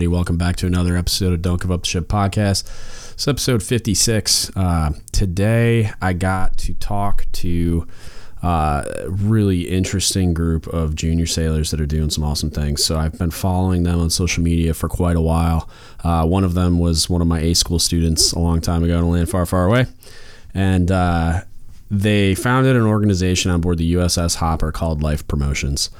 everybody? Welcome back to another episode of Don't Give Up the Ship podcast. It's episode 56. Uh, today, I got to talk to uh, a really interesting group of junior sailors that are doing some awesome things. So, I've been following them on social media for quite a while. Uh, one of them was one of my A school students a long time ago in a land far, far away. And uh, they founded an organization on board the USS Hopper called Life Promotions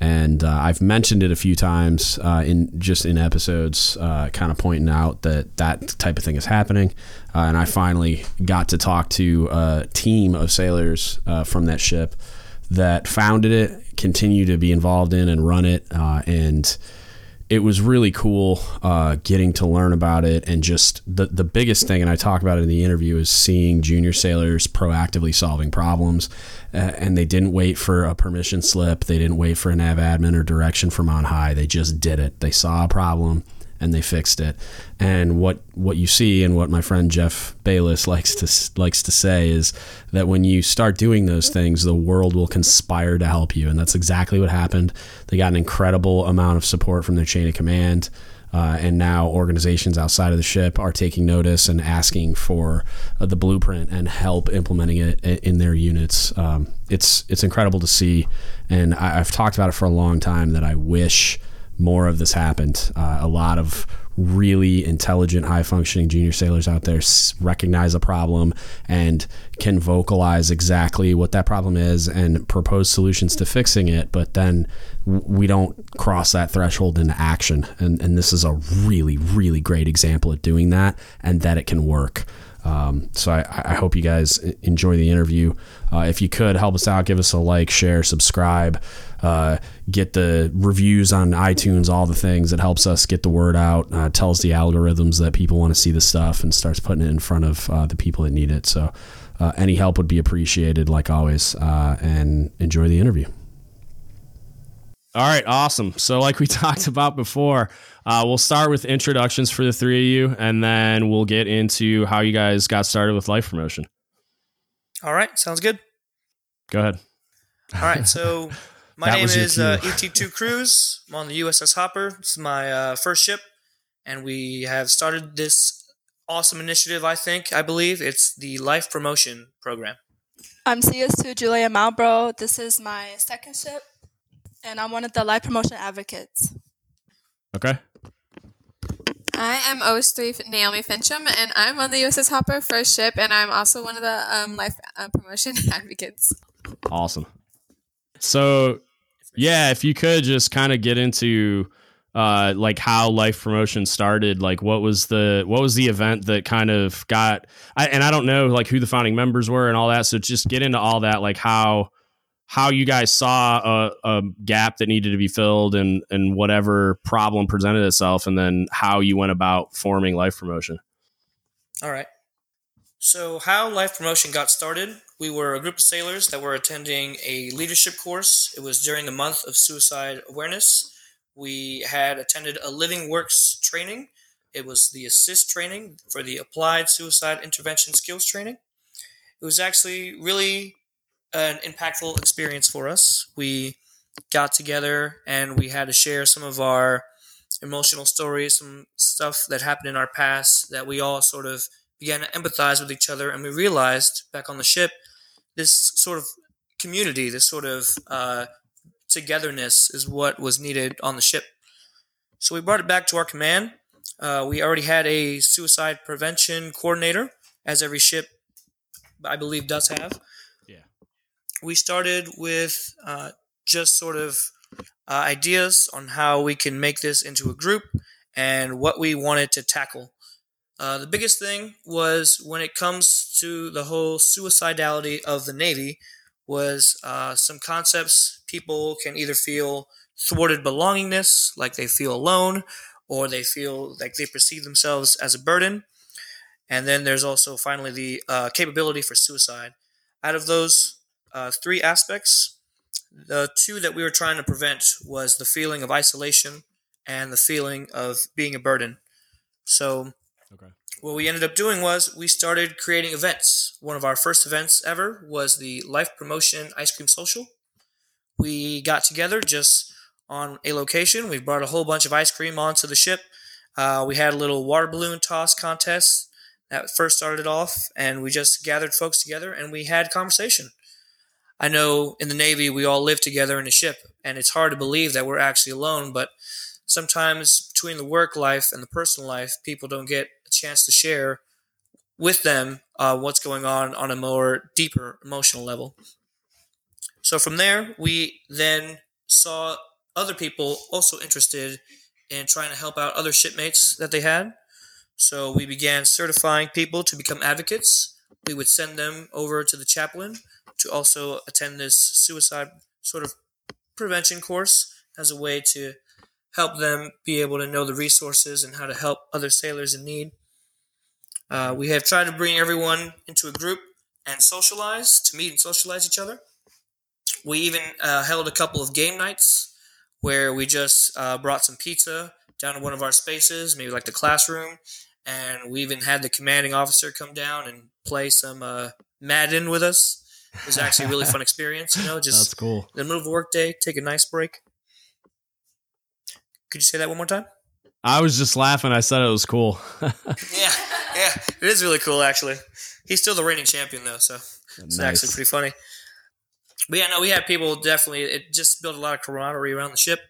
and uh, I've mentioned it a few times uh, in just in episodes, uh, kind of pointing out that that type of thing is happening. Uh, and I finally got to talk to a team of sailors uh, from that ship that founded it, continue to be involved in and run it, uh, and it was really cool uh, getting to learn about it. And just the, the biggest thing and i talk about it in the interview is seeing junior sailors proactively solving problems. Uh, and they didn't wait for a permission slip. They didn't wait for a NAVADMIN or direction from on high. They just did it. They saw a problem and they fixed it. And what what you see and what my friend Jeff Bayless likes to likes to say is that when you start doing those things, the world will conspire to help you, and that's exactly what happened. They got an incredible amount of support from their chain of command. Uh, and now organizations outside of the ship are taking notice and asking for uh, the blueprint and help implementing it in their units. Um, it's it's incredible to see, and I, have talked about it for a long time that I wish more of this happened. Uh, a lot of really intelligent, high functioning junior sailors out there recognize a problem and can vocalize exactly what that problem is and propose solutions to fixing it. But then we don't cross that threshold into action. And, and this is a really, really great example of doing that and that it can work. Um, so I, I, hope you guys enjoy the interview. Uh, if you could help us out, give us a like, share, subscribe, uh, get the reviews on iTunes, all the things. It helps us get the word out, uh, tells the algorithms that people want to see the stuff, and starts putting it in front of uh, the people that need it. So uh, any help would be appreciated, like always. Uh, and enjoy the interview. All right, awesome. So, like we talked about before, uh, we'll start with introductions for the three of you, and then we'll get into how you guys got started with life promotion. All right, sounds good. Go ahead. All right, so my name is uh, ET2 Cruz. I'm on the USS Hopper. This is my uh, first ship, and we have started this awesome initiative. I think, I believe, it's the Life Promotion Program. I'm CS2 Julia Malbro. This is my second ship, and I'm one of the Life Promotion advocates. Okay. I am OS3 Naomi Fincham, and I'm on the USS Hopper first ship, and I'm also one of the um, life uh, promotion advocates. Awesome. So, yeah, if you could just kind of get into uh, like how life promotion started, like what was the what was the event that kind of got, I, and I don't know like who the founding members were and all that. So just get into all that, like how how you guys saw a, a, gap that needed to be filled and and whatever problem presented itself and then how you went about forming life promotion all right so how life promotion got started we were a group of sailors that were attending a leadership course it was during the month of suicide awareness we had attended a LivingWorks training it was the ASIST training for the applied suicide intervention skills training it was actually really an impactful experience for us. We got together and we had to share some of our emotional stories, some stuff that happened in our past that we all sort of began to empathize with each other. And we realized back on the ship, this sort of community, this sort of uh, togetherness is what was needed on the ship. So we brought it back to our command. Uh, we already had a suicide prevention coordinator, as every ship, I believe, does have Yeah. we started with uh, just sort of uh, ideas on how we can make this into a group and what we wanted to tackle. Uh, the biggest thing was when it comes to the whole suicidality of the Navy was uh, some concepts people can either feel thwarted belongingness, like they feel alone, or they feel like they perceive themselves as a burden. And then there's also finally the uh, capability for suicide. Out of those uh, three aspects. The two that we were trying to prevent was the feeling of isolation and the feeling of being a burden. So, okay. what we ended up doing was we started creating events. One of our first events ever was the Life Promotion Ice Cream Social. We got together, just on a location. We brought a whole bunch of ice cream onto the ship. Uh, we had a little water balloon toss contest that first started off, and we just gathered folks together and we had conversation. I know in the Navy we all live together in a ship, and it's hard to believe that we're actually alone, but sometimes between the work life and the personal life, people don't get a chance to share with them uh, what's going on on a more deeper emotional level. So from there, we then saw other people also interested in trying to help out other shipmates that they had. So we began certifying people to become advocates. We would send them over to the chaplain to also attend this suicide sort of prevention course as a way to help them be able to know the resources and how to help other sailors in need. Uh, we have tried to bring everyone into a group and socialize, to meet and socialize each other. We even uh, held a couple of game nights where we just uh, brought some pizza down to one of our spaces, maybe like the classroom, and we even had the commanding officer come down and play some uh, Madden with us. It was actually a really fun experience, you know, just That's cool. in the middle of a work day, take a nice break. Could you say that one more time? I was just laughing. I said it was cool. Yeah, yeah, it is really cool actually. He's still the reigning champion though, so it's actually pretty funny. But yeah, no, we had people definitely. It just built a lot of camaraderie around the ship.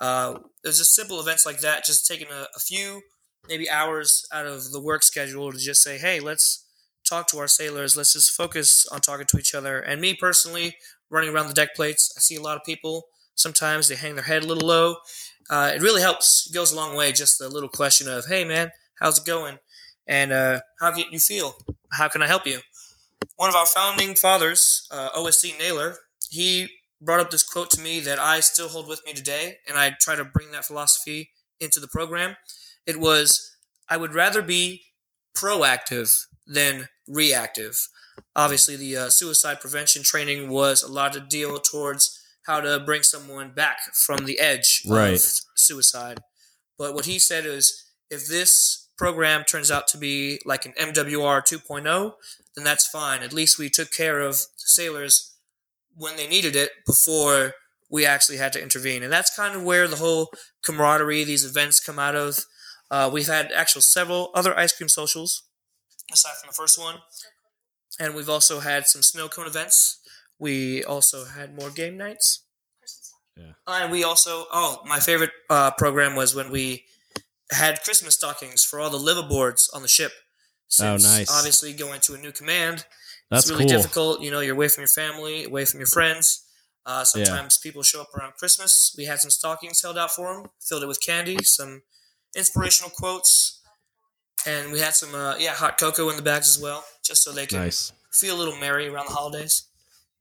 Uh, it was just simple events like that, just taking a, a few maybe hours out of the work schedule to just say, hey, let's talk to our sailors. Let's just focus on talking to each other. And me personally, running around the deck plates, I see a lot of people. Sometimes they hang their head a little low. Uh, it really helps. It goes a long way. Just a little question of, hey, man, how's it going? And uh, how can you feel? How can I help you? One of our founding fathers, uh, OSC Naylor, he brought up this quote to me that I still hold with me today, and I try to bring that philosophy into the program. It was, I would rather be proactive than reactive. Obviously, the uh, suicide prevention training was a lot of deal towards how to bring someone back from the edge Right. of suicide. But what he said is, if this program turns out to be like an MWR 2.0, then that's fine. At least we took care of the sailors when they needed it before we actually had to intervene. And that's kind of where the whole camaraderie, these events come out of. Uh, we've had actual several other ice cream socials aside from the first one. And we've also had some snow cone events. We also had more game nights. Yeah. And we also, oh, my favorite uh, program was when we had Christmas stockings for all the liveaboards on the ship. Oh, nice. Obviously, going to a new command, That's it's really cool. difficult. You know, you're away from your family, away from your friends. Uh, Yeah. sometimes people show up around Christmas. We had some stockings held out for them, filled it with candy, some inspirational quotes, and we had some, uh, yeah, hot cocoa in the bags as well, just so they can Nice. feel a little merry around the holidays.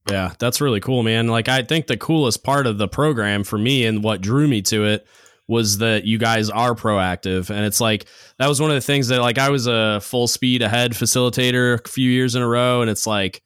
Yeah, that's really cool, man. Like I think the coolest part of the program for me and what drew me to it was that you guys are proactive. And it's like that was one of the things that like I was a full speed ahead facilitator a few years in a row. And it's like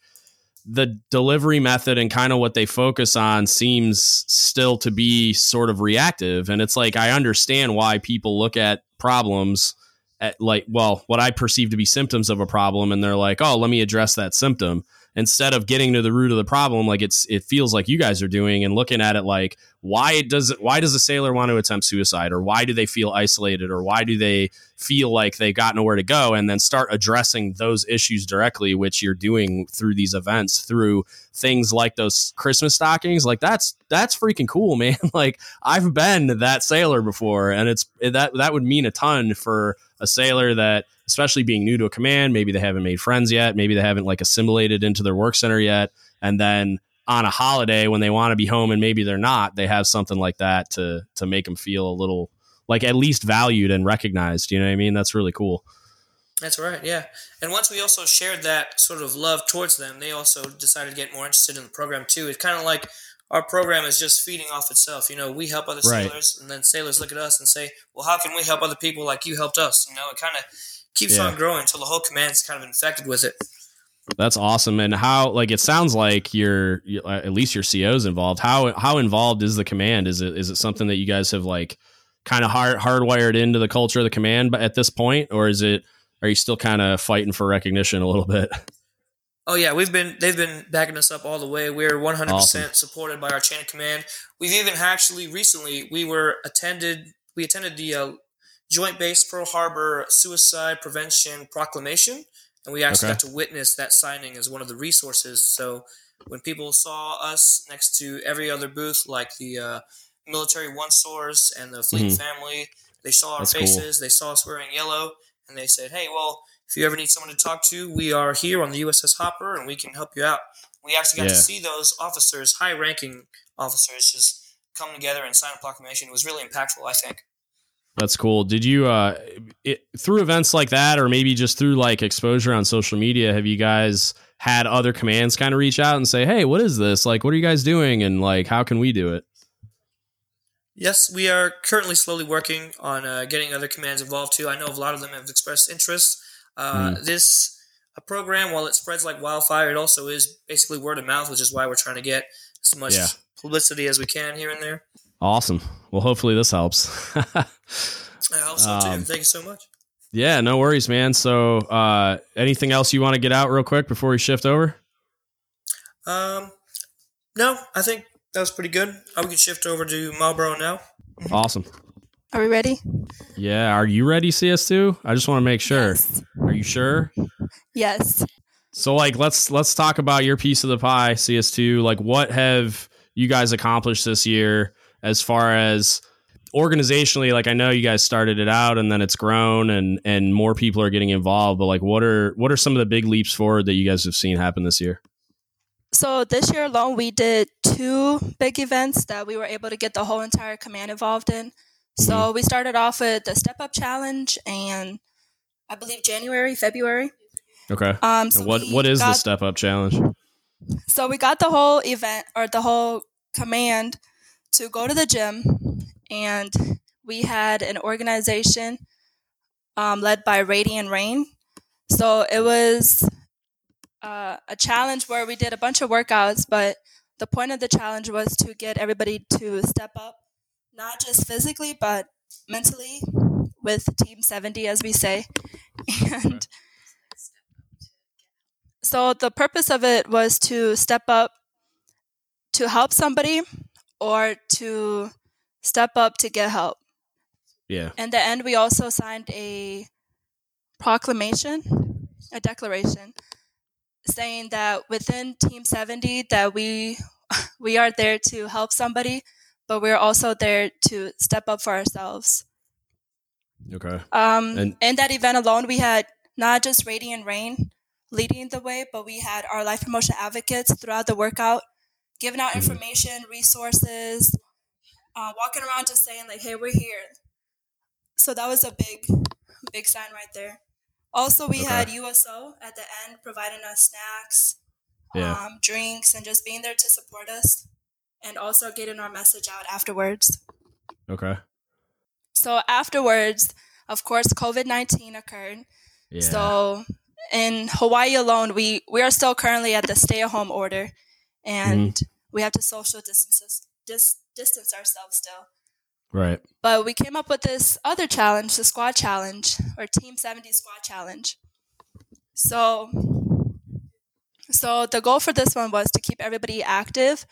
the delivery method and kind of what they focus on seems still to be sort of reactive. And it's like I understand why people look at problems at like well what I perceive to be symptoms of a problem and they're like oh let me address that symptom instead of getting to the root of the problem like it's it feels like you guys are doing and looking at it like why does it why does a sailor want to attempt suicide? Or why do they feel isolated? Or why do they feel like they got nowhere to go? And then start addressing those issues directly which you're doing through these events through things like those christmas stockings. Like that's that's freaking cool man. Like i've been that sailor before and it's that that would mean a ton for a sailor that especially being new to a command maybe they haven't made friends yet maybe they haven't like assimilated into their work center yet and then on a holiday when they want to be home and maybe they're not they have something like that to to make them feel a little like at least valued and recognized you know what i mean that's really cool That's right, yeah. And once we also shared that sort of love towards them, they also decided to get more interested in the program too. It's kind of like our program is just feeding off itself. You know, we help other Right. sailors, and then sailors look at us and say, "Well, how can we help other people like you helped us?" You know, it kind of keeps Yeah. on growing until the whole command's kind of infected with it. That's awesome. And how like it sounds like your uh, at least your CO's involved. How how involved is the command? Is it is it something that you guys have like kind of hard hardwired into the culture of the command but at this point or is it are you still kind of fighting for recognition a little bit? Oh yeah, we've been they've been backing us up all the way. We're 100% Awesome. supported by our chain of command. We've even actually recently we were attended we attended the uh, Joint Base Pearl Harbor Suicide Prevention Proclamation, and we actually Okay. got to witness that signing as one of the resources. So when people saw us next to every other booth, like the uh, Military OneSource and the Fleet Mhm. family, they saw our That's cool. faces, they saw us wearing yellow, and they said, "Hey, well." If you ever need someone to talk to, we are here on the USS Hopper and we can help you out. We actually got Yeah. to see those officers, high ranking officers, just come together and sign a proclamation. It was really impactful, I think. That's cool. Did you uh it, through events like that or maybe just through like exposure on social media have you guys had other commands kind of reach out and say, "Hey, what is this? Like what are you guys doing and like how can we do it?" Yes, we are currently slowly working on uh, getting other commands involved too. I know a lot of them have expressed interest. Uh, This a program, while it spreads like wildfire, it also is basically word of mouth, which is why we're trying to get as much Yeah. publicity as we can here and there. Awesome. Well, hopefully this helps. I hope so Um, too. Thank you so much. yeah, no worries, man. So, uh anything else you want to get out real quick before we shift over? Um, no, I think that was pretty good. Uh, we can shift over to Marlboro now. Awesome. Are we ready? Yeah, are you ready CS2? I just want to make sure. Yes. Are you sure? Yes. So like let's let's talk about your piece of the pie, CS2. Like what have you guys accomplished this year as far as organizationally like I know you guys started it out and then it's grown and and more people are getting involved, but like what are what are some of the big leaps forward that you guys have seen happen this year? So this year alone, we did two big events that we were able to get the whole entire command involved in. So we started off with the Step Up Challenge, and I believe January, February. Okay. Um, so what what is the step up challenge? So we got the whole event or the whole command to go to the gym, and we had an organization um, led by Radiant Rain. So it was uh, a challenge where we did a bunch of workouts, but the point of the challenge was to get everybody to step up, not just physically, but mentally with Team 70, as we say. And so the purpose of it was to step up to help somebody or to step up to get help. Yeah. In the end, we also signed a proclamation, a declaration, saying that within Team 70 that we we are there to help somebody, but we're also there to step up for ourselves. Okay. Um, And- in that event alone, we had not just Radiant Rain leading the way, but we had our life promotion advocates throughout the workout, giving out Mhm. information, resources, uh, walking around just saying like, "Hey, we're here." So that was a big, big sign right there. Also, we Okay. had USO at the end providing us snacks, Yeah. um, drinks, and just being there to support us, and also getting our message out afterwards. Okay. So afterwards, of course, COVID nineteen occurred. Yeah. So in Hawaii alone, we we are still currently at the stay at home order, and Mm-hmm. we have to social distance dis, distance ourselves still. right. But we came up with this other challenge, the squad challenge or Team 70 squad challenge. So so the goal for this one was to keep everybody active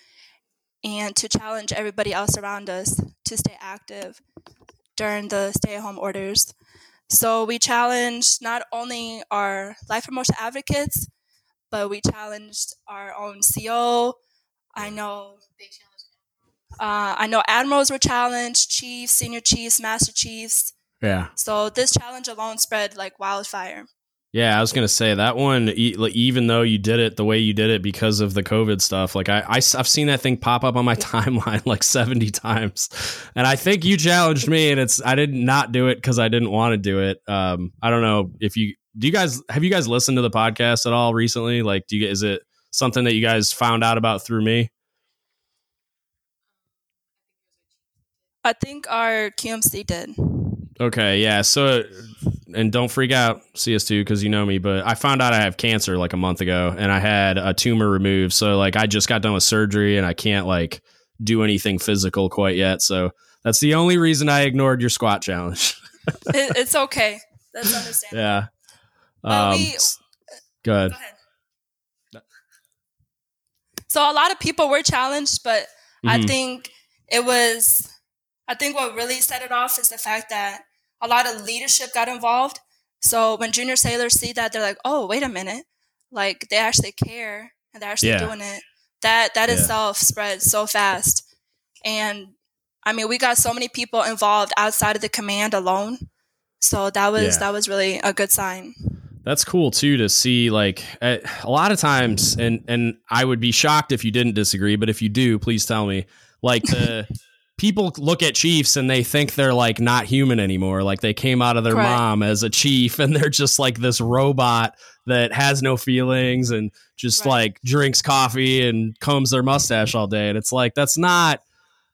and to challenge everybody else around us to stay active during the stay-at-home orders. So we challenged not only our life promotion advocates, but we challenged our own CO. I know they challenged uh, I know admirals were challenged, chiefs, senior chiefs, master chiefs. Yeah. So this challenge alone spread like wildfire. Yeah, I was gonna say that one. e- like, Even though you did it the way you did it because of the COVID stuff, like I, I have seen that thing pop up on my timeline like seventy times, and I think you challenged me, and it's I did not do it because I didn't want to do it. Um, I don't know if you do. You guys have you guys listened to the podcast at all recently? Like, do you is it something that you guys found out about through me? I think our QMC did. Okay, yeah. So, and don't freak out, CS2, because you know me, but I found out I have cancer like a month ago, and I had a tumor removed. So, like, I just got done with surgery, and I can't like do anything physical quite yet. So that's the only reason I ignored your squat challenge. It, it's okay. That's understandable. yeah. But Um, we- go ahead. Go ahead. So a lot of people were challenged, but I Mhm. think it was. I think what really set it off is the fact that a lot of leadership got involved. So when junior sailors see that, they're like, "Oh, wait a minute! Like they actually care and they're actually Yeah. doing it." That that Yeah. itself spread so fast, and I mean, we got so many people involved outside of the command alone. So that was Yeah. that was really a good sign. That's cool too to see like a, a lot of times and and I would be shocked if you didn't disagree but if you do please tell me like the people look at chiefs and they think they're like not human anymore like they came out of their Correct. mom as a chief and they're just like this robot that has no feelings and just Right. like drinks coffee and combs their mustache all day and it's like that's not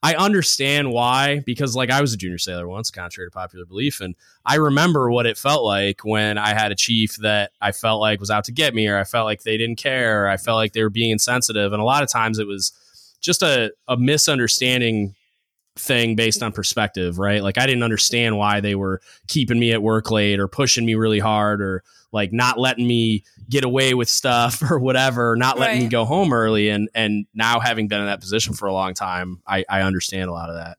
I understand why because like I was a junior sailor once contrary to popular belief and I remember what it felt like when I had a chief that I felt like was out to get me, or I felt like they didn't care, or I felt like they were being insensitive. And a lot of times it was just a, a misunderstanding thing based on perspective, right? Like I didn't understand why they were keeping me at work late or pushing me really hard or like not letting me get away with stuff or whatever, not letting me go home early. And and now having been in that position for a long time, I, I understand a lot of that.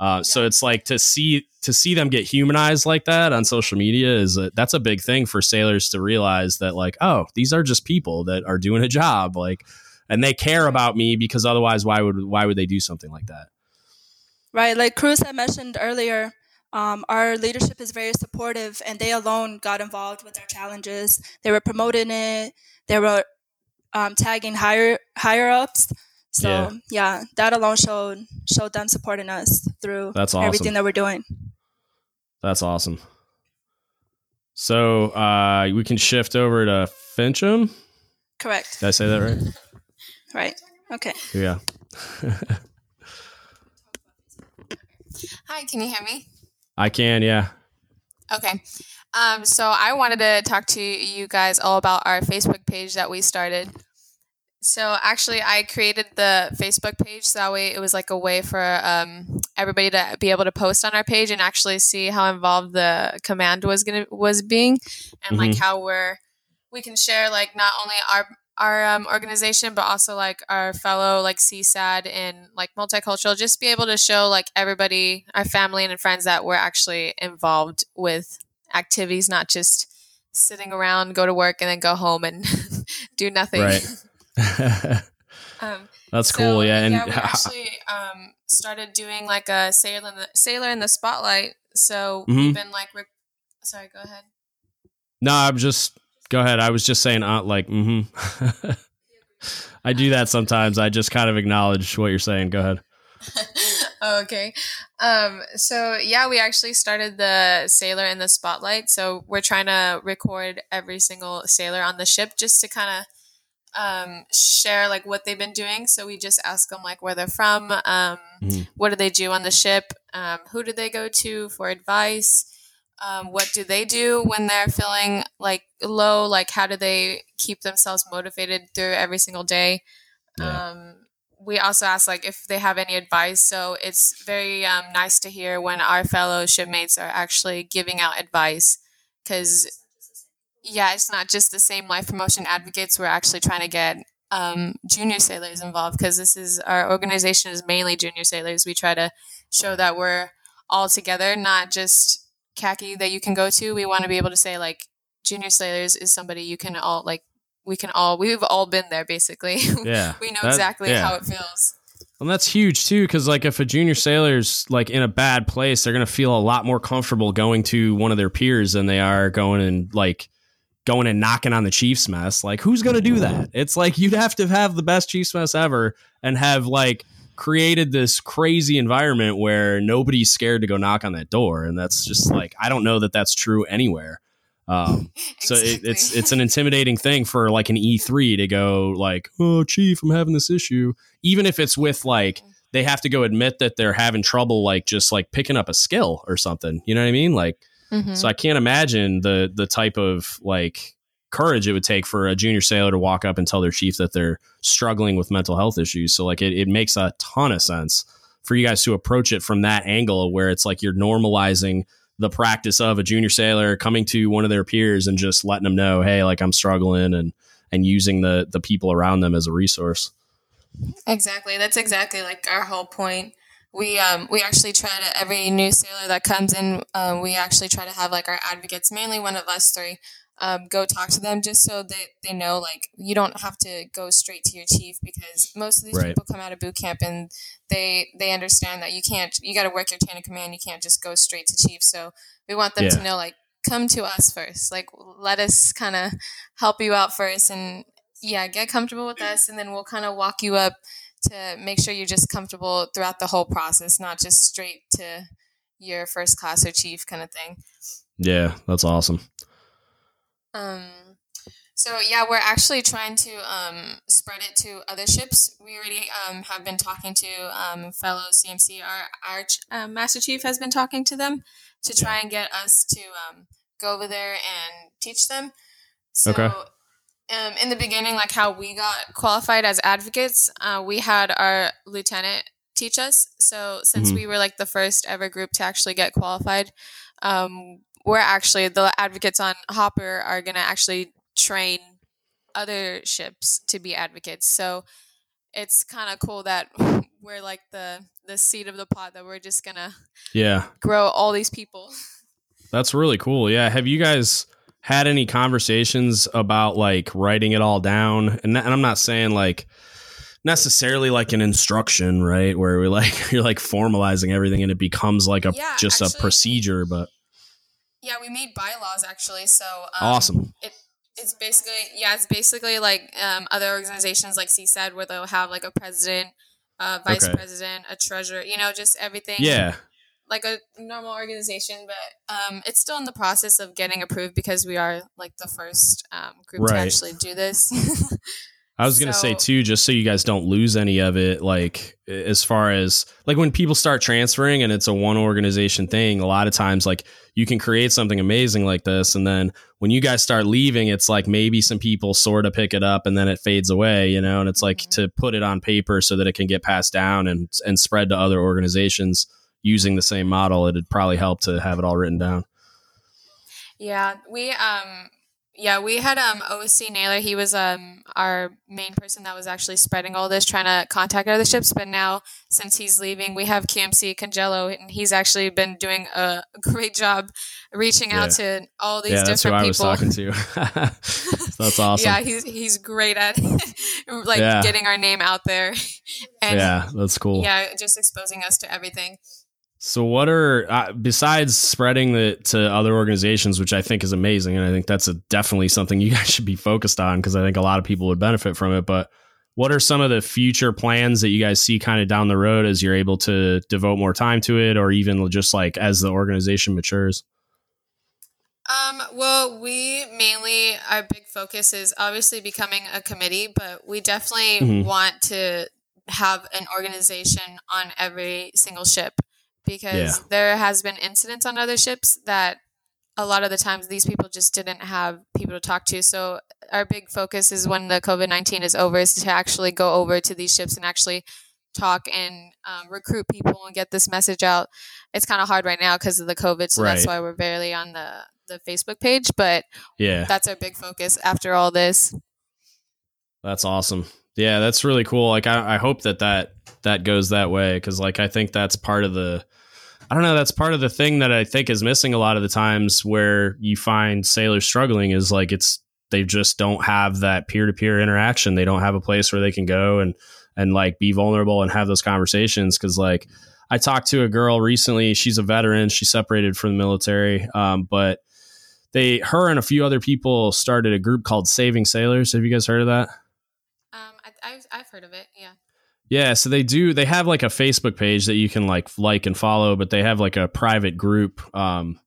Uh, So it's like to see to see them get humanized like that on social media is a, that's a big thing for sailors to realize that like oh these are just people that are doing a job like and they care about me because otherwise why would why would they do something like that Right, like Cruz had mentioned earlier, um, our leadership is very supportive, and they alone got involved with our challenges. They were promoting it. They were um, tagging higher higher ups. So Yeah. yeah. that alone showed showed them supporting us through That's awesome. everything that we're doing. that's awesome so uh, we can shift over to Fincham. Correct. Did I say that right? Right. Okay. Yeah. Hi, can you hear me? I can. Yeah. Okay. Um, so I wanted to talk to you guys all about our Facebook page that we started. So actually, I created the Facebook page so that way it was like a way for um, everybody to be able to post on our page and actually see how involved the command was gonna was being, and like how we're we can share like not only our our um, organization but also like our fellow like CSADD and like multicultural just be able to show like everybody our family and friends that we're actually involved with activities not just sitting around go to work and then go home and do nothing Right. um, That's so, cool. Yeah. And yeah, we actually um, started doing like a sailor in the sailor in the spotlight. So Mhm. we've been like, rec- sorry, go ahead. No, I'm just go ahead. I was just saying, uh, like, mm-hmm. I do that sometimes. I just kind of acknowledge what you're saying. Go ahead. Okay. Um, so yeah, we actually started the sailor in the spotlight. So we're trying to record every single sailor on the ship just to kind of um, share like what they've been doing. So we just ask them like where they're from, um, Mhm. what do they do on the ship, um, who do they go to for advice, um, what do they do when they're feeling like low, like how do they keep themselves motivated through every single day. Yeah. Um, we also ask like if they have any advice. So it's very um, nice to hear when our fellow shipmates are actually giving out advice because yeah, it's not just the same life promotion advocates. We're actually trying to get um, junior sailors involved because this is our organization is mainly junior sailors. We try to show that we're all together, not just khaki that you can go to. We want to be able to say like junior sailors is somebody you can all like. We can all we've all been there basically. Yeah. we know That- exactly yeah. how it feels. And that's huge too, because like if a junior sailor's like in a bad place, they're gonna feel a lot more comfortable going to one of their peers than they are going and like going and knocking on the Chiefs mess. Like, who's gonna do that? It's like you'd have to have the best Chiefs mess ever and have like created this crazy environment where nobody's scared to go knock on that door. And that's just like I don't know that that's true anywhere. Um, so it, it's it's an intimidating thing for like an E3 to go like, oh, chief, I'm having this issue, even if it's with like they have to go admit that they're having trouble, like just like picking up a skill or something. You know what I mean? Like, Mhm. so I can't imagine the the type of like courage it would take for a junior sailor to walk up and tell their chief that they're struggling with mental health issues. So like it, it makes a ton of sense for you guys to approach it from that angle where it's like you're normalizing the practice of a junior sailor coming to one of their peers and just letting them know, hey, like I'm struggling and and using the the people around them as a resource. Exactly. That's exactly like our whole point. We um we actually try to every new sailor that comes in, um, we actually try to have like our advocates, mainly one of us three, um, go talk to them just so that they know like you don't have to go straight to your chief because most of these Right. people come out of boot camp and they they understand that you can't you got to work your chain of command. You can't just go straight to chief. So we want them Yeah. to know like come to us first. Like let us kind of help you out first and yeah, get comfortable with us and then we'll kind of walk you up to make sure you're just comfortable throughout the whole process, not just straight to your first class or chief kind of thing. Yeah, that's awesome. Um, so yeah, we're actually trying to um, spread it to other ships. We already um, have been talking to um, fellow CMC. Our our uh, master chief has been talking to them to try and get us to um, go over there and teach them. So, Okay. um, in the beginning, like how we got qualified as advocates, uh, we had our lieutenant teach us. So since Mhm. we were like the first ever group to actually get qualified, um, we're actually the advocates on Hopper are going to actually train other ships to be advocates. So it's kind of cool that we're like the the seed of the pot that we're just gonna Yeah, grow all these people. that's really cool. Yeah, have you guys had any conversations about like writing it all down? And, and I'm not saying like necessarily like an instruction, right? Where we like you're like formalizing everything and it becomes like a Yeah, just a procedure, but Yeah, we made bylaws actually. So um, awesome. It, it's basically yeah, it's basically like um, other organizations like CSADD where they'll have like a president, a vice Okay. president, a treasurer. You know, just everything. Yeah. like a normal organization, but um, it's still in the process of getting approved because we are like the first um, group to actually do this. I was gonna say too, just so you guys don't lose any of it, like as far as like when people start transferring and it's a one organization thing, a lot of times like you can create something amazing like this, and then when you guys start leaving, it's like maybe some people sort of pick it up and then it fades away, you know, and it's like Mhm. to put it on paper so that it can get passed down and and spread to other organizations using the same model. It'd probably help to have it all written down. Yeah, we um yeah, we had um OC Naylor. He was um our main person that was actually spreading all this, trying to contact other ships. But now, since he's leaving, we have QMC Congello, and he's actually been doing a great job reaching out to all these yeah, that's who different I was people. talking to. that's awesome. Yeah, he's he's great at like Yeah. getting our name out there, and yeah, that's cool. yeah, just exposing us to everything. So, what are uh, besides spreading it to other organizations, which I think is amazing, and I think that's a, definitely something you guys should be focused on because I think a lot of people would benefit from it. But what are some of the future plans that you guys see kind of down the road as you're able to devote more time to it, or even just like as the organization matures? Um, well, we mainly our big focus is obviously becoming a committee, but we definitely Mhm. want to have an organization on every single ship because Yeah. there has been incidents on other ships that a lot of the times these people just didn't have people to talk to. So our big focus is when the COVID nineteen is over, is to actually go over to these ships and actually talk and um, recruit people and get this message out. It's kind of hard right now because of the COVID, so that's why we're barely on the the Facebook page. But Yeah, that's our big focus after all this. That's awesome. Yeah, that's really cool. Like I, I hope that that that goes that way because like I think that's part of the I don't know that's part of the thing that I think is missing a lot of the times where you find sailors struggling is like it's they just don't have that peer to peer interaction. They don't have a place where they can go and and like be vulnerable and have those conversations because like I talked to a girl recently. She's a veteran. She separated from the military, um, but they her and a few other people started a group called Saving Sailors. Have you guys heard of that? Um, I, I've I've heard of it. Yeah. Yeah, so they do. They have like a Facebook page that you can like like and follow, but they have like a private group. Um,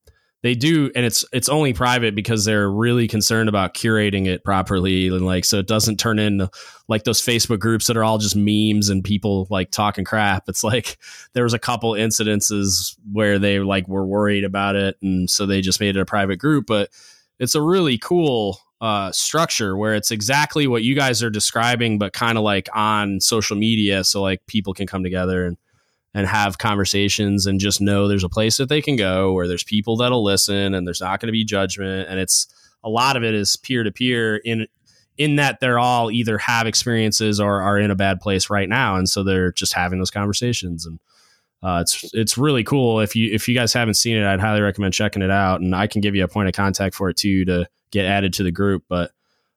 they do, and it's it's only private because they're really concerned about curating it properly, and like so it doesn't turn into like those Facebook groups that are all just memes and people like talking crap. It's like there was a couple incidences where they like were worried about it, and so they just made it a private group. But it's a really cool uh, structure where it's exactly what you guys are describing, but kind of like on social media, so like people can come together and and have conversations and just know there's a place that they can go where there's people that'll listen and there's not going to be judgment and it's a lot of it is peer to peer in in that they're all either have experiences or are in a bad place right now, and so they're just having those conversations and. Uh, it's it's really cool. If you if you guys haven't seen it, I'd highly recommend checking it out. And I can give you a point of contact for it too to get added to the group. But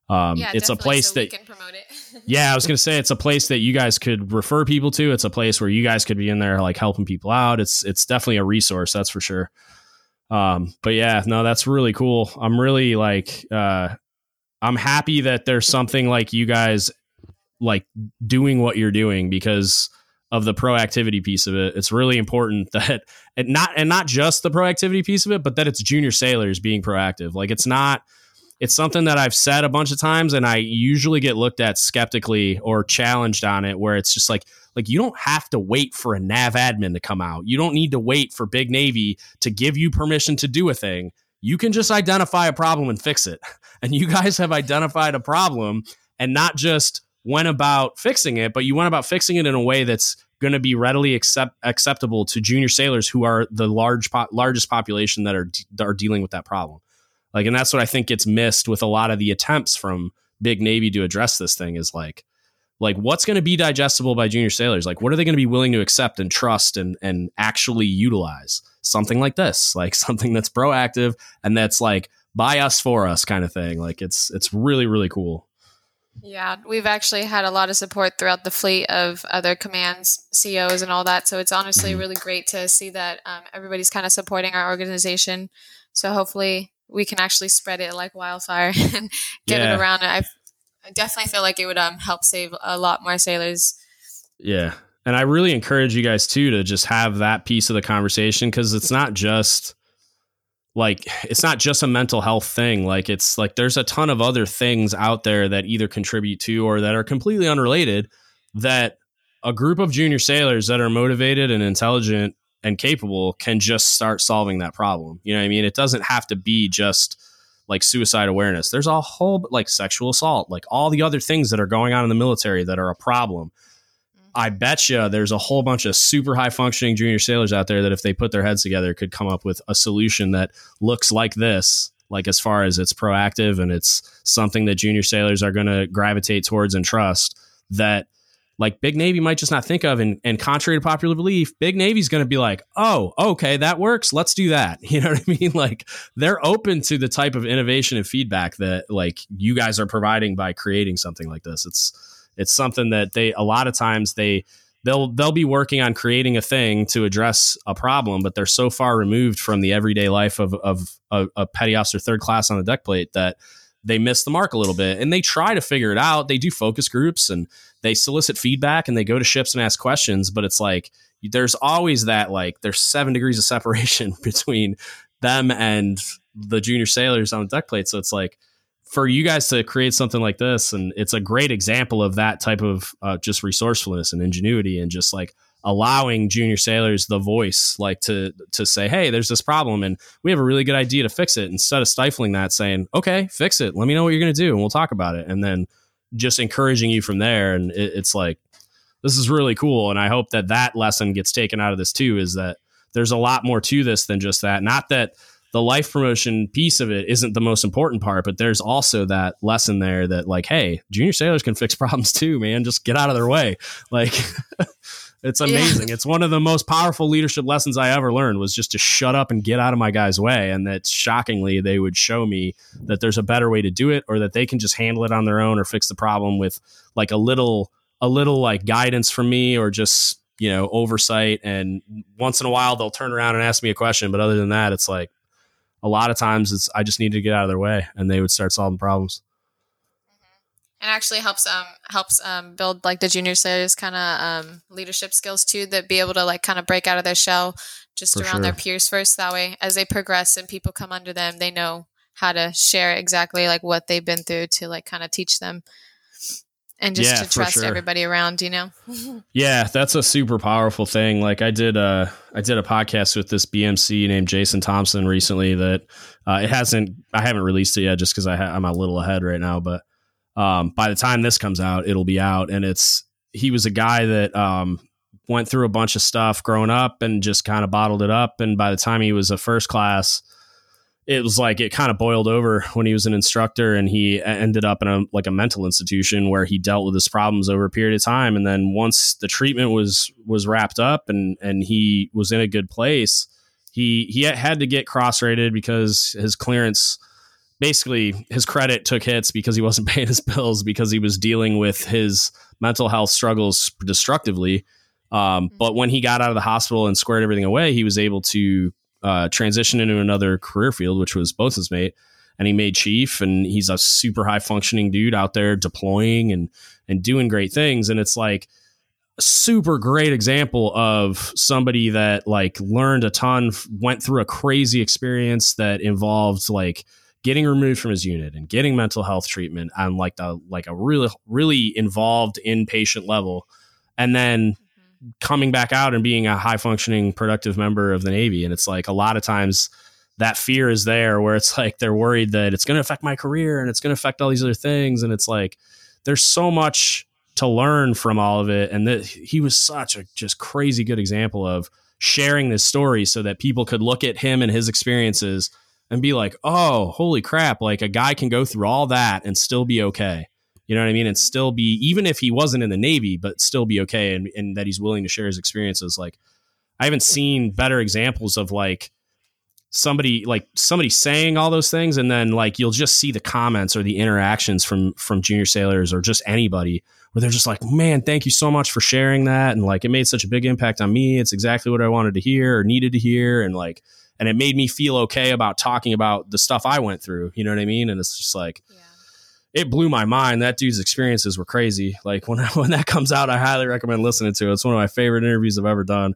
um, yeah, it's a place so that can promote it. yeah, I was gonna say it's a place that you guys could refer people to. It's a place where you guys could be in there like helping people out. It's it's definitely a resource, that's for sure. Um, but yeah, no, that's really cool. I'm really like uh I'm happy that there's something like you guys like doing what you're doing because of the proactivity piece of it. It's really important that and not and not just the proactivity piece of it, but that it's junior sailors being proactive. Like it's not it's something that I've said a bunch of times and I usually get looked at skeptically or challenged on it where it's just like like you don't have to wait for a NAVADMIN to come out. You don't need to wait for Big Navy to give you permission to do a thing. You can just identify a problem and fix it. And you guys have identified a problem and not just went about fixing it, but you went about fixing it in a way that's going to be readily accept, acceptable to junior sailors who are the large po- largest population that are that are dealing with that problem. Like, and that's what I think gets missed with a lot of the attempts from Big Navy to address this thing is like, like what's going to be digestible by junior sailors? Like, what are they going to be willing to accept and trust and and actually utilize? Something like this, like something that's proactive and that's like by us for us kind of thing. Like, it's it's really really cool. Yeah, we've actually had a lot of support throughout the fleet of other commands, COs, and all that. So it's honestly really great to see that um, everybody's kind of supporting our organization. So hopefully we can actually spread it like wildfire and get Yeah. it around. I, I definitely feel like it would um, help save a lot more sailors. Yeah. And I really encourage you guys too to just have that piece of the conversation because it's not just like it's not just a mental health thing. Like it's like there's a ton of other things out there that either contribute to or that are completely unrelated that a group of junior sailors that are motivated and intelligent and capable can just start solving that problem. You know what I mean? It doesn't have to be just like suicide awareness. There's a whole like sexual assault, like all the other things that are going on in the military that are a problem. I mm-hmm. bet you there's a whole bunch of super high functioning junior sailors out there that if they put their heads together could come up with a solution that looks like this, like as far as it's proactive and it's something that junior sailors are going to gravitate towards and trust that like Big Navy might just not think of. And, and contrary to popular belief, Big Navy's going to be like, oh, okay, that works. Let's do that. You know what I mean? Like they're open to the type of innovation and feedback that like you guys are providing by creating something like this. It's, it's something that they a lot of times they they'll they'll be working on creating a thing to address a problem, but they're so far removed from the everyday life of of a, a petty officer third class on the deck plate that they miss the mark a little bit and they try to figure it out. They do focus groups and they solicit feedback and they go to ships and ask questions, but it's like there's always that like there's seven degrees of separation between them and the junior sailors on the deck plate. So it's like for you guys to create something like this, and it's a great example of that type of uh, just resourcefulness and ingenuity, and just like allowing junior sailors the voice, like to to say, "Hey, there's this problem, and we have a really good idea to fix it." Instead of stifling that, saying, "Okay, fix it. Let me know what you're going to do, and we'll talk about it," and then just encouraging you from there. And it, it's like this is really cool, and I hope that that lesson gets taken out of this too. Is that there's a lot more to this than just that. Not that the life promotion piece of it isn't the most important part, but there's also that lesson there that like, hey, junior sailors can fix problems too, man. Just get out of their way. Like it's amazing. It's one of the most powerful leadership lessons I ever learned was just to shut up and get out of my guy's way. And that shockingly they would show me that there's a better way to do it or that they can just handle it on their own or fix the problem with like a little a little like guidance from me or just you know oversight and once in a while they'll turn around and ask me a question but other than that it's like a lot of times it's I just need to get out of their way and they would start solving problems. And actually helps um helps um build like the junior sailors kind of um leadership skills too that be able to like kind of break out of their shell just For around their peers first that way as they progress and people come under them they know how to share exactly like what they've been through to like kind of teach them and just Yeah, to trust sure. everybody around you know Yeah, that's a super powerful thing. Like I did a I did a podcast with this BMC named Jason Thompson recently that uh, it hasn't I haven't released it yet just because ha- I'm a little ahead right now, but um, by the time this comes out, it'll be out. And it's he was a guy that um, went through a bunch of stuff growing up and just kind of bottled it up. And by the time he was a first class, it was like it kind of boiled over when he was an instructor and he ended up in a like a mental institution where he dealt with his problems over a period of time and then once the treatment was was wrapped up and and he was in a good place he he had to get cross rated because his clearance basically his credit took hits because he wasn't paying his bills because he was dealing with his mental health struggles destructively. Um, but when he got out of the hospital and squared everything away he was able to uh, transitioned into another career field, which was bosun's mate, and he made chief, and he's a super high functioning dude out there deploying and and doing great things, and it's like a super great example of somebody that like learned a ton, went through a crazy experience that involved like getting removed from his unit and getting mental health treatment on like the like a really really involved inpatient level, and then mm-hmm. coming back out and being a high functioning productive member of the navy. And it's like a lot of times that fear is there where it's like they're worried that it's going to affect my career and it's going to affect all these other things. And it's like there's so much to learn from all of it. And that he was such a just crazy good example of sharing this story so that people could look at him and his experiences and be like oh holy crap like a guy can go through all that and still be okay you know what I mean? And mm-hmm. still be, even if he wasn't in the Navy, but still be okay and, and that he's willing to share his experiences. Like, I haven't seen better examples of like somebody like somebody saying all those things and then like you'll just see the comments or the interactions from from junior sailors or just anybody where they're just like man thank you so much for sharing that and like it made such a big impact on me it's exactly what i wanted to hear or needed to hear and like and it made me feel okay about talking about the stuff i went through you know what i mean and it's just like yeah it blew my mind. That dude's experiences were crazy. Like when when that comes out, I highly recommend listening to it. It's one of my favorite interviews I've ever done.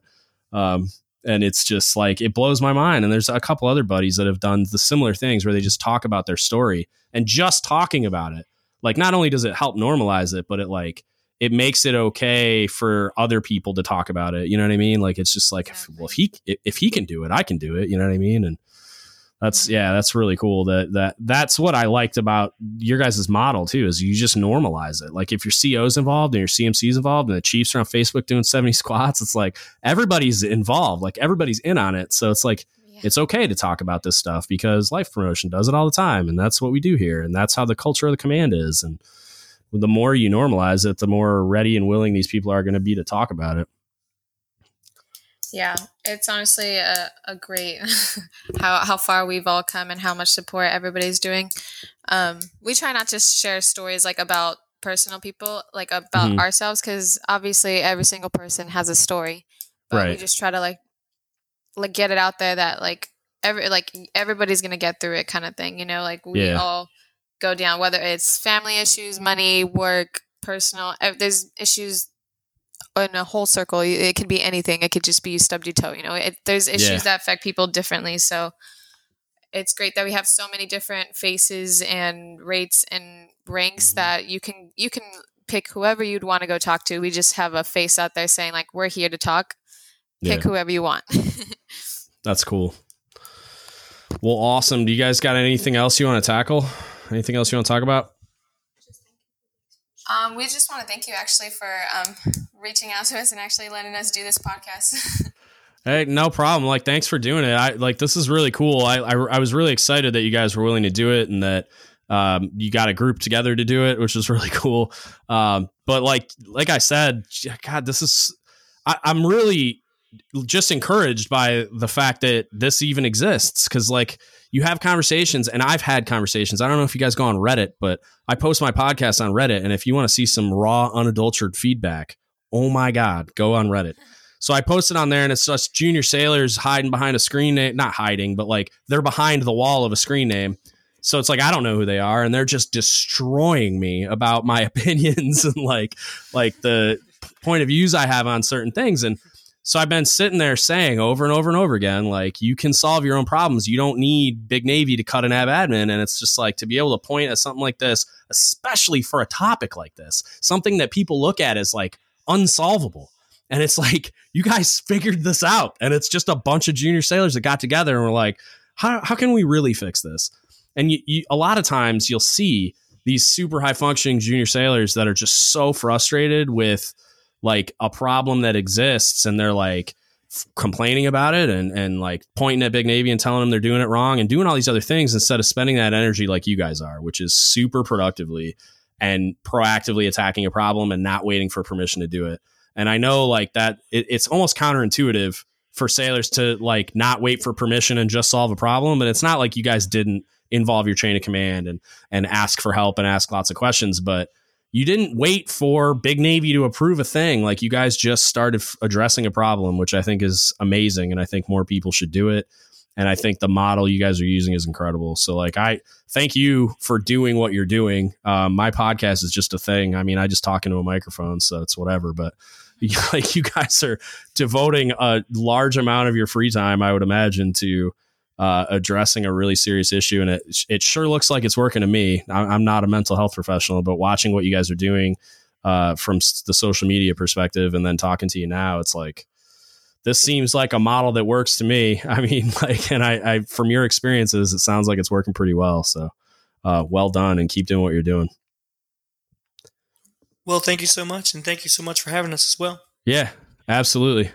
Um, and it's just like it blows my mind. And there's a couple other buddies that have done the similar things where they just talk about their story and just talking about it. Like not only does it help normalize it, but it like it makes it okay for other people to talk about it. You know what I mean? Like it's just like, if, well, if he if he can do it, I can do it. You know what I mean? And that's mm-hmm. yeah, that's really cool. That that that's what I liked about your guys' model too, is you just normalize it. Like if your CO's involved and your CMC's involved and the Chiefs are on Facebook doing 70 squats, it's like everybody's involved, like everybody's in on it. So it's like yeah. it's okay to talk about this stuff because life promotion does it all the time. And that's what we do here. And that's how the culture of the command is. And the more you normalize it, the more ready and willing these people are going to be to talk about it. Yeah, it's honestly a, a great how how far we've all come and how much support everybody's doing. Um, we try not to share stories like about personal people, like about mm-hmm. ourselves, because obviously every single person has a story. But right. we just try to like like get it out there that like every like everybody's gonna get through it, kind of thing. You know, like we yeah. all go down whether it's family issues, money, work, personal. There's issues in a whole circle. It could be anything. It could just be you stubbed your toe. You know, it, there's issues yeah. that affect people differently. So it's great that we have so many different faces and rates and ranks mm-hmm. that you can you can pick whoever you'd want to go talk to. We just have a face out there saying like we're here to talk. Pick yeah. whoever you want. That's cool. Well, awesome. Do you guys got anything else you want to tackle? Anything else you want to talk about? Um, we just want to thank you actually for um, reaching out to us and actually letting us do this podcast. hey, no problem. Like, thanks for doing it. I like this is really cool. I, I, I was really excited that you guys were willing to do it and that um, you got a group together to do it, which was really cool. Um, but like like I said, God, this is I, I'm really just encouraged by the fact that this even exists because like you have conversations and I've had conversations. I don't know if you guys go on Reddit, but I post my podcast on Reddit. And if you want to see some raw, unadulterated feedback, oh my God, go on Reddit. So I posted on there and it's just junior sailors hiding behind a screen name, not hiding, but like they're behind the wall of a screen name. So it's like I don't know who they are, and they're just destroying me about my opinions and like like the point of views I have on certain things. And so I've been sitting there saying over and over and over again, like, you can solve your own problems. You don't need Big Navy to cut a NAVADMIN. And it's just like to be able to point at something like this, especially for a topic like this, something that people look at as like unsolvable. And it's like, you guys figured this out. And it's just a bunch of junior sailors that got together and were like, how, how can we really fix this? And you, you, a lot of times you'll see these super high functioning junior sailors that are just so frustrated with like a problem that exists and they're like complaining about it and and like pointing at Big Navy and telling them they're doing it wrong and doing all these other things instead of spending that energy like you guys are, which is super productively and proactively attacking a problem and not waiting for permission to do it. And I know like that it, it's almost counterintuitive for sailors to like not wait for permission and just solve a problem. But it's not like you guys didn't involve your chain of command and and ask for help and ask lots of questions, but you didn't wait for Big Navy to approve a thing. Like you guys just started f- addressing a problem, which I think is amazing, and I think more people should do it. And I think the model you guys are using is incredible. So, like, I thank you for doing what you're doing. Um, my podcast is just a thing. I mean, I just talk into a microphone, so it's whatever. But like, you guys are devoting a large amount of your free time, I would imagine, to uh, addressing a really serious issue, and it it sure looks like it's working to me. I'm not a mental health professional, but watching what you guys are doing uh, from the social media perspective, and then talking to you now, it's like this seems like a model that works to me. I mean, like, and I, I from your experiences, it sounds like it's working pretty well. So, uh, well done, and keep doing what you're doing. Well, thank you so much, and thank you so much for having us as well. Yeah, absolutely.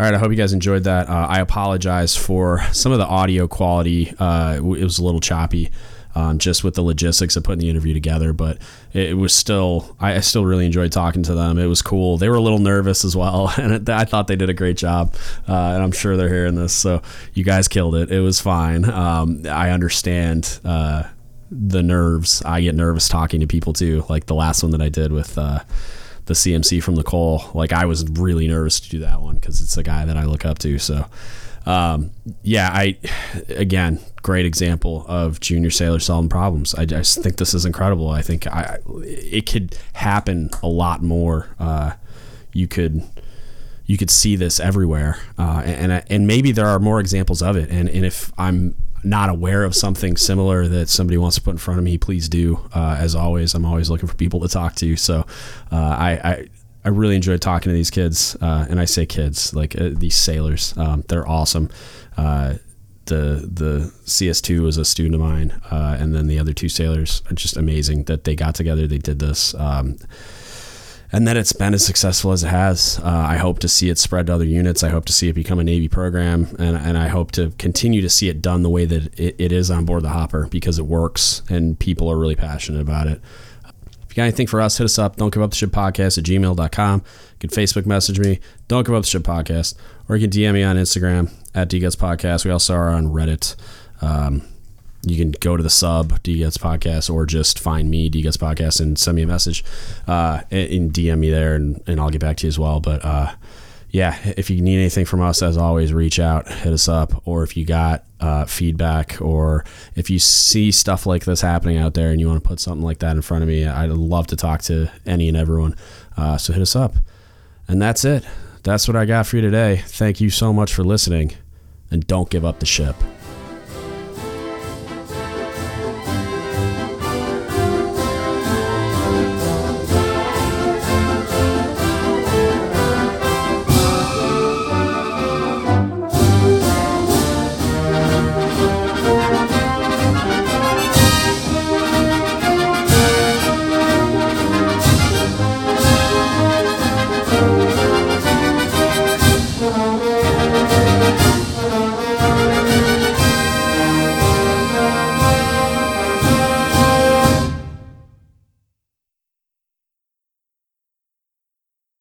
All right, I hope you guys enjoyed that. Uh, I apologize for some of the audio quality. Uh, it was a little choppy, um, just with the logistics of putting the interview together. But it, was still, I, I, still really enjoyed talking to them. It was cool. They were a little nervous as well, and it, I thought they did a great job. Uh, and I'm sure they're hearing this, so you guys killed it. It was fine. Um, I understand uh, the nerves. I get nervous talking to people too, like the last one that I did with uh, the CMC from Nicole. Like I was really nervous to do that one because it's a guy that I look up to. So, um, yeah, I again, great example of junior sailors solving problems. I just think this is incredible. I think I it could happen a lot more. Uh, you could you could see this everywhere, uh, and and maybe there are more examples of it. And and if I'm not aware of something similar that somebody wants to put in front of me, please do. Uh, as always, I'm always looking for people to talk to. So uh, I, I, I really enjoyed talking to these kids, uh, and I say kids like uh, these sailors. Um, they're awesome. Uh, the the CS2 was a student of mine, uh, and then the other two sailors are just amazing that they got together. They did this. Um, and that it's been as successful as it has. Uh, I hope to see it spread to other units. I hope to see it become a Navy program, and, and I hope to continue to see it done the way that it, it is on board the Hopper because it works and people are really passionate about it. If you got anything for us, hit us up. Don't give up the ship podcast at gmail.com. You can Facebook message me. Don't give up the ship podcast. Or you can DM me on Instagram at DGuts Podcast. We also are on Reddit. Um, you can go to the sub DGuts podcast or just find me DGuts podcast and send me a message uh, and DM me there and, and I'll get back to you as well. But uh, yeah, if you need anything from us, as always, reach out, hit us up, or if you got uh, feedback or if you see stuff like this happening out there and you want to put something like that in front of me, I'd love to talk to any and everyone. Uh, so hit us up. And that's it. That's what I got for you today. Thank you so much for listening and don't give up the ship.